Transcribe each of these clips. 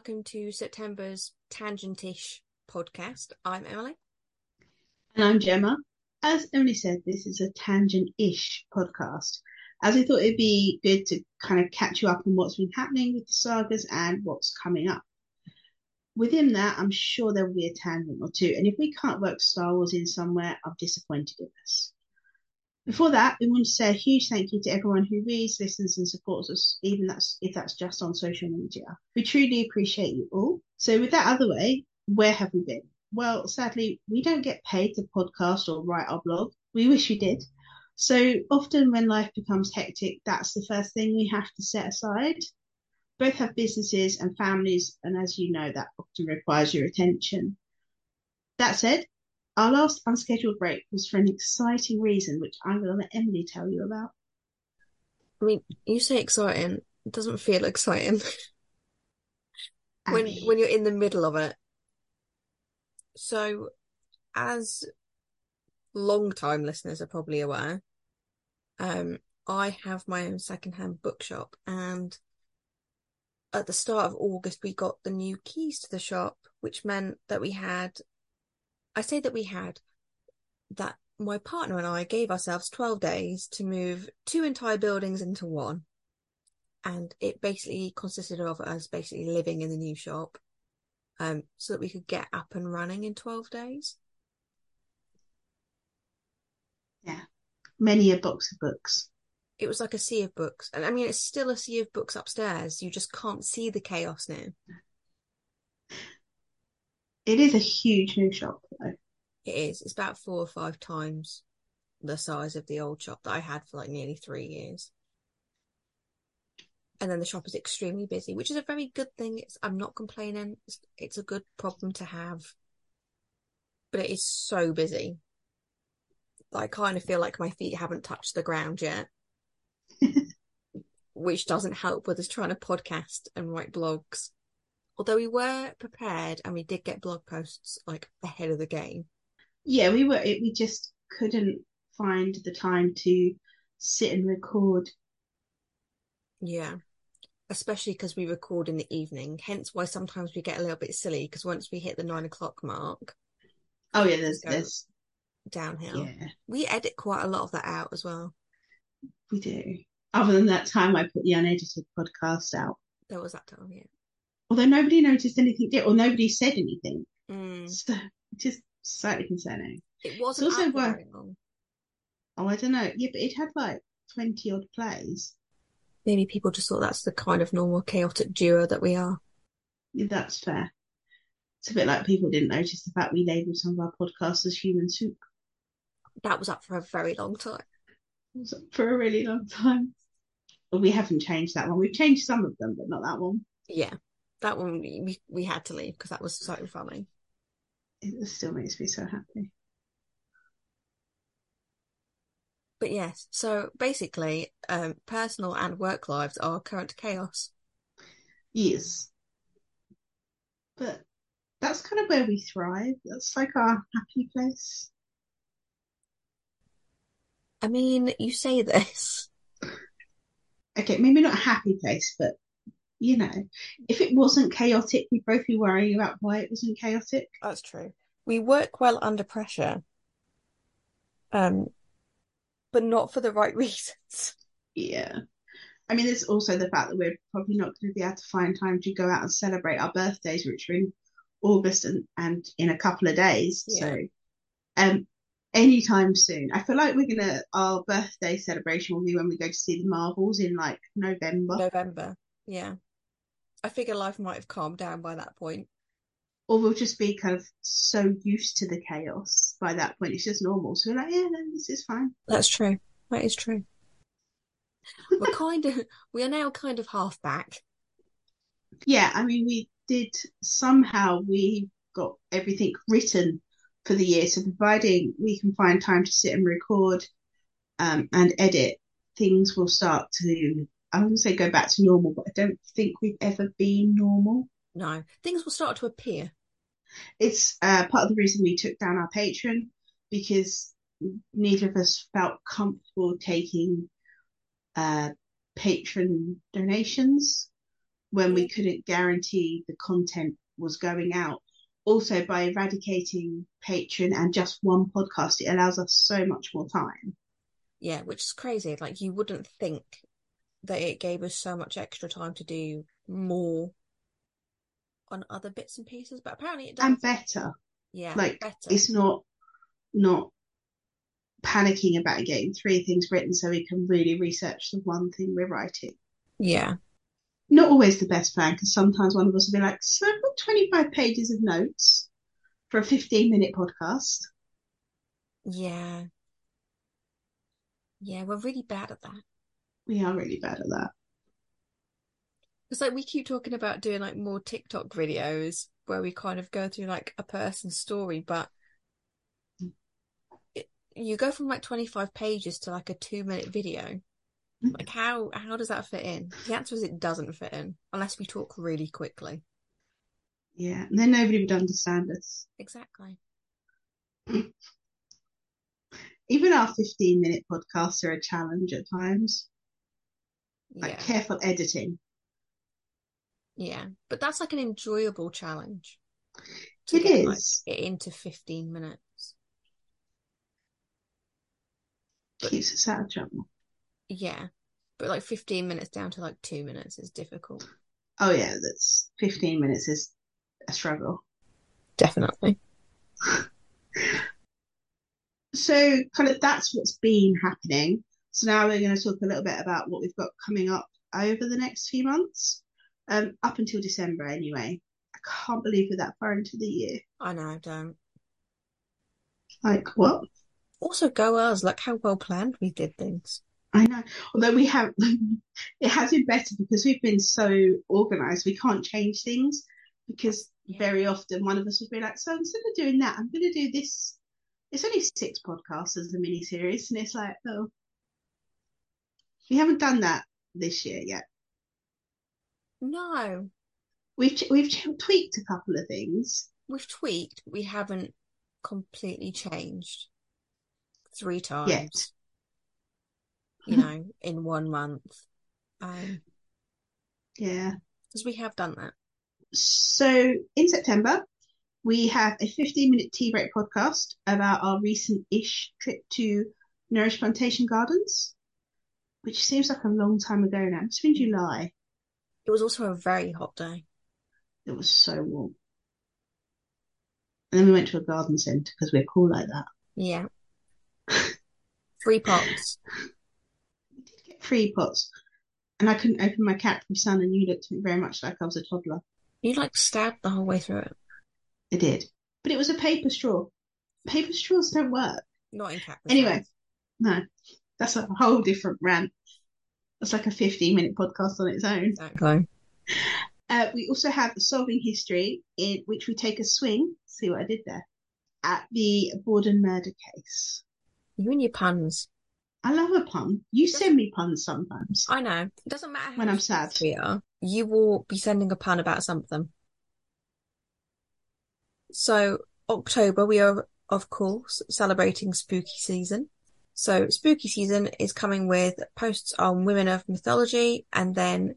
welcome to September's Tangentish podcast. I'm Emily. And I'm Gemma. As Emily said, this is a tangent-ish podcast. As I thought it'd be good to kind of catch you up on what's been happening with the sagas and what's coming up. Within that, I'm sure there will be a tangent or two. And if we can't work Star Wars in somewhere, I'm disappointed in us. Before that, we want to say a huge thank you to everyone who reads, listens, and supports us, even that's if that's just on social media. We truly appreciate you all. So, with that the way, where have we been? Well, sadly, we don't get paid to podcast or write our blog. We wish we did. So often, when life becomes hectic, that's the first thing we have to set aside. Both have businesses and families, and as you know, that often requires your attention. That said, our last unscheduled break was for an exciting reason, which I'm going to let Emily tell you about. I mean, you say exciting, it doesn't feel exciting when Abby. when you're in the middle of it. So, as long-time listeners are probably aware, um, I have my own secondhand bookshop, and at the start of August, we got the new keys to the shop, which meant that we had, I say that we had, that my partner and I gave ourselves 12 days to move two entire buildings into one. And it basically consisted of us basically living in the new shop, um, so that we could get up and running in 12 days. Yeah, many a box of books. It was like a sea of books. And I mean, it's still a sea of books upstairs. You just can't see the chaos now. It is a huge new shop, though. It is. It's about four or five times the size of the old shop that I had for like nearly three years. And then the shop is extremely busy, which is a very good thing. It's, I'm not complaining. It's, it's a good problem to have. But it is so busy. I kind of feel like my feet haven't touched the ground yet. which doesn't help with us trying to podcast and write blogs. Although we were prepared and we did get blog posts like ahead of the game. Yeah, we were. It, we just couldn't find the time to sit and record. Yeah. Especially because we record in the evening, hence why sometimes we get a little bit silly because once we hit the nine o'clock mark, Oh yeah, there's there's downhill. yeah, We edit quite a lot of that out as well. we do. Other than that time, I put the unedited podcast out. There was that time, yeah. Although nobody noticed anything, did, or nobody said anything, Mm. so just slightly concerning. It wasn't also out for wor- very long. Oh, I don't know. Yeah, but it had like twenty odd plays. Maybe people just thought that's the kind of normal chaotic duo that we are. Yeah, that's fair. It's a bit like people didn't notice the fact we labelled some of our podcasts as human soup. That was up for a very long time. It was for a really long time. We haven't changed that one. We've changed some of them, but not that one. Yeah. That one we, we, we had to leave because that was so funny. It still makes me so happy. But yes, so basically, um, personal and work lives are current chaos. Yes. But that's kind of where we thrive. That's like our happy place. I mean, you say this. Okay, maybe not a happy place, but you know, if it wasn't chaotic, we'd both be worrying about why it wasn't chaotic. That's true. We work well under pressure. Um, but not for the right reasons. Yeah. I mean, there's also the fact that we're probably not going to be able to find time to go out and celebrate our birthdays, which are in August and, and in a couple of days. So, um, anytime soon. I feel like we're gonna our birthday celebration will be when we go to see the Marvels in like November, November. Yeah. I figure life might have calmed down by that point. or we'll just be kind of so used to the chaos by that point. It's just normal. So we're like, yeah, no, this is fine. That's true. That is true. We're kind of, we are now kind of half back. Yeah, I mean, we did somehow we got everything written for the year. So providing we can find time to sit and record um, and edit, things will start to, I wouldn't say go back to normal, but I don't think we've ever been normal. No, things will start to appear. It's uh, part of the reason we took down our Patreon because neither of us felt comfortable taking uh, patron donations when we couldn't guarantee the content was going out. Also, by eradicating Patreon and just one podcast, it allows us so much more time. Yeah, which is crazy. Like you wouldn't think that it gave us so much extra time to do more on other bits and pieces, but apparently it does. And better. Yeah, like better. it's not not panicking about getting three things written so we can really research the one thing we're writing. Yeah, Not always the best plan because sometimes one of us will be like, so I've got 25 pages of notes for a 15 minute podcast. yeah, yeah. We're really bad at that. We are really bad at that. It's like we keep talking about doing like more TikTok videos where we kind of go through like a person's story, but it, you go from like 25 pages to like a two minute video. Mm-hmm. Like how how does that fit in? The answer is it doesn't fit in unless we talk really quickly. Yeah, and then nobody would understand us. Exactly. Even our 15 minute podcasts are a challenge at times. Like Yeah. careful editing. Yeah. But that's like an enjoyable challenge. It get, like, is. it into 15 minutes. Keeps us out of trouble. Yeah. But like 15 minutes down to like two minutes is difficult. Oh yeah, that's 15 minutes is a struggle. Definitely. So kind of that's what's been happening. So now we're going to talk a little bit about what we've got coming up over the next few months, um, up until December anyway. I can't believe we're that far into the year. I know, I don't. Like what? Also, go us. Look how well planned we did things. I know. Although we have, it has been better because we've been so organized. We can't change things because Yeah. very often one of us would be like, so instead of doing that, I'm going to do this. It's only six podcasts as a mini series, and it's like, oh, we haven't done that this year yet. No, We've we've tweaked a couple of things. we've tweaked. We haven't completely changed three times, Yet. you know, in one month. Um, Yeah. because we have done that. So in September, we have a 15 minute tea break podcast about our recent ish trip to Norwich Plantation Gardens, which seems like a long time ago now. It's been July. It was also a very hot day. It was so warm. And then we went to a garden centre because we're cool like that. Yeah. Three pots. We did get free pots, and I couldn't open my Capri Sun, and you looked at me very much like I was a toddler. You like stabbed the whole way through it. I did. But it was a paper straw. Paper straws don't work. Not in cat. Anyway. No, that's a whole different rant. That's like a 15 minute podcast on its own. Exactly. Uh, we also have Solving History, in which we take a swing, see what I did there, at the Borden murder case. You and your puns. I love a pun. You send me puns sometimes. I know. It doesn't matter how When I'm sad. we are. You will be sending a pun about something. So October, we are of course celebrating spooky season. So spooky season is coming with posts on women of mythology, and then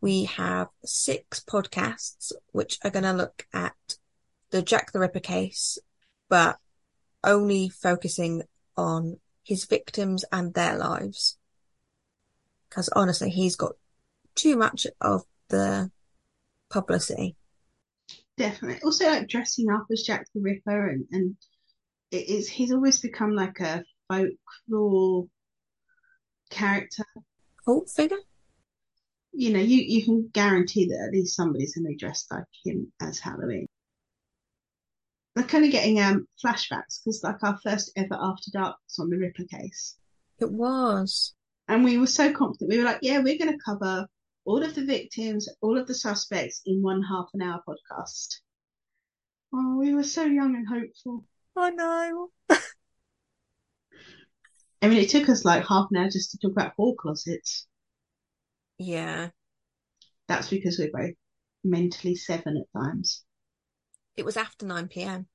we have six podcasts which are going to look at the Jack the Ripper case, but only focusing on his victims and their lives. Because honestly, he's got too much of the publicity. Definitely. Also, like dressing up as Jack the Ripper, and, and it is, he's always become like a folklore character. Cult figure? You know, you, you can guarantee that at least somebody's going to be dressed like him as Halloween. We're kind of getting um flashbacks because like our first ever After Dark was on the Ripper case. It was. And we were so confident. We were like, yeah, we're going to cover all of the victims, all of the suspects in one half an hour podcast. Oh, we were so young and hopeful. I know. I mean, it took us like half an hour just to talk about hall closets. Yeah. That's because we're both mentally seven at times. It was after 9 p.m.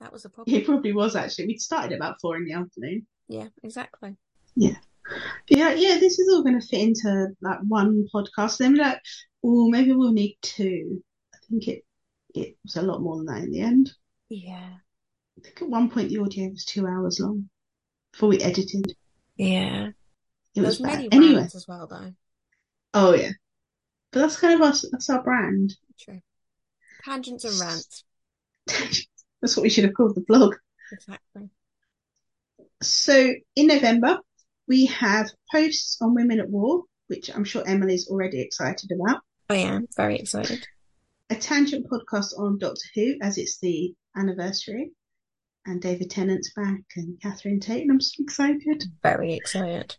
That was a problem. It probably was actually. We'd started about four in the afternoon. Yeah, exactly. Yeah. Yeah, yeah, this is all going to fit into like one podcast. Then we're like, oh, maybe we'll need two. I think it it was a lot more than that in the end. Yeah. I think at one point the audio was two hours long before we edited. Yeah. It was There's many bad. Anyway, as well, though. oh yeah, but that's kind of us. That's our brand. True. Tangents and rants. that's what we should have called the blog. Exactly. So in November, we have posts on women at war, which I'm sure Emily's already excited about. I am very excited. A tangent podcast on Doctor Who, as it's the anniversary, and David Tennant's back and Catherine Tate, and I'm so excited. Very excited.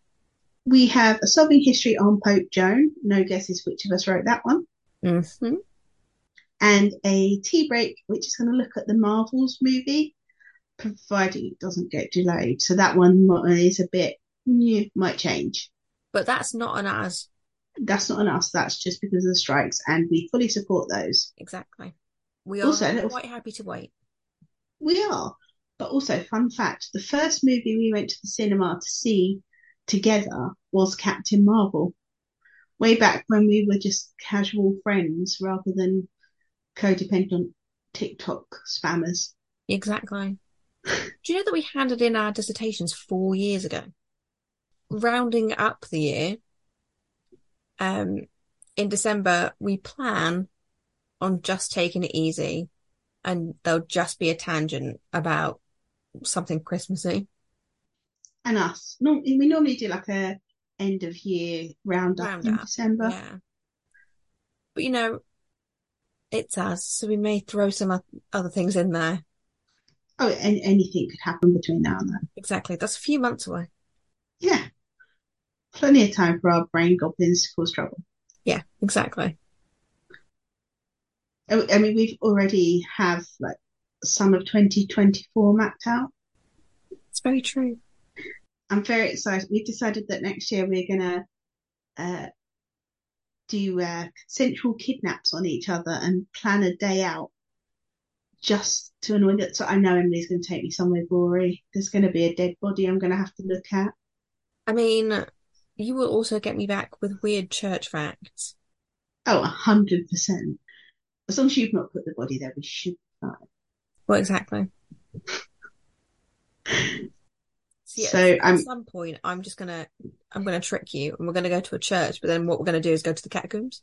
We have a Solving History on Pope Joan. No guesses which of us wrote that one. hmm And a tea break, which is going to look at the Marvels movie, providing it doesn't get delayed. So that one is a bit, yeah, might change. But that's not an us. That's not on us. That's just because of the strikes, and we fully support those. Exactly. We are Also, quite happy to wait. We are. But also, fun fact: the first movie we went to the cinema to see together was Captain Marvel. Way back when we were just casual friends rather than codependent TikTok spammers. Exactly. Do you know that we handed in our dissertations four years ago? Rounding up the year, um, in December, we plan on just taking it easy and there'll just be a tangent about something Christmassy. And us. No, we normally do like a end of year roundup in December. Yeah. But you know, it's us, so we may throw some other things in there. Oh, and anything could happen between now and then. Exactly. That's a few months away. Yeah. Plenty of time for our brain goblins to cause trouble. Yeah, exactly. I I mean, we've already have like some of 2024 mapped out. It's very true. I'm very excited. We've decided that next year we're gonna uh, do uh, consensual kidnaps on each other and plan a day out just to annoy that. So I know Emily's going to take me somewhere gory. There's going to be a dead body I'm going to have to look at. I mean, you will also get me back with weird church facts. Oh, a hundred percent. As long as you've not put the body there, we should be fine. Well, exactly. So, yeah, So, at I'm- some point, I'm just gonna, I'm gonna trick you, and we're gonna go to a church. But then what we're gonna do is go to the catacombs.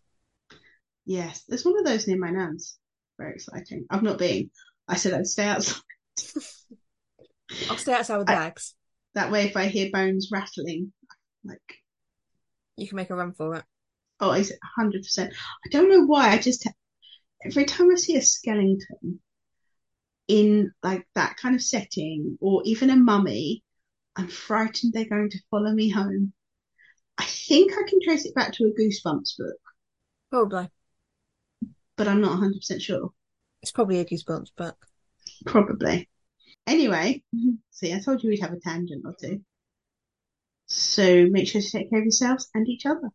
Yes, there's one of those near my nan's. Very exciting. I've not been. I said I'd stay outside. I'll stay outside with I- bags. That way, if I hear bones rattling, like, You can make a run for it. oh, is it 100%? I don't know why. I just, every time I see a skeleton in like that kind of setting, or even a mummy, I'm frightened they're going to follow me home. I think I can trace it back to a Goosebumps book, Probably. but I'm not 100% sure. It's probably a goosebumps book. Probably. Anyway, mm-hmm. see, I told you we'd have a tangent or two. So make sure to take care of yourselves and each other.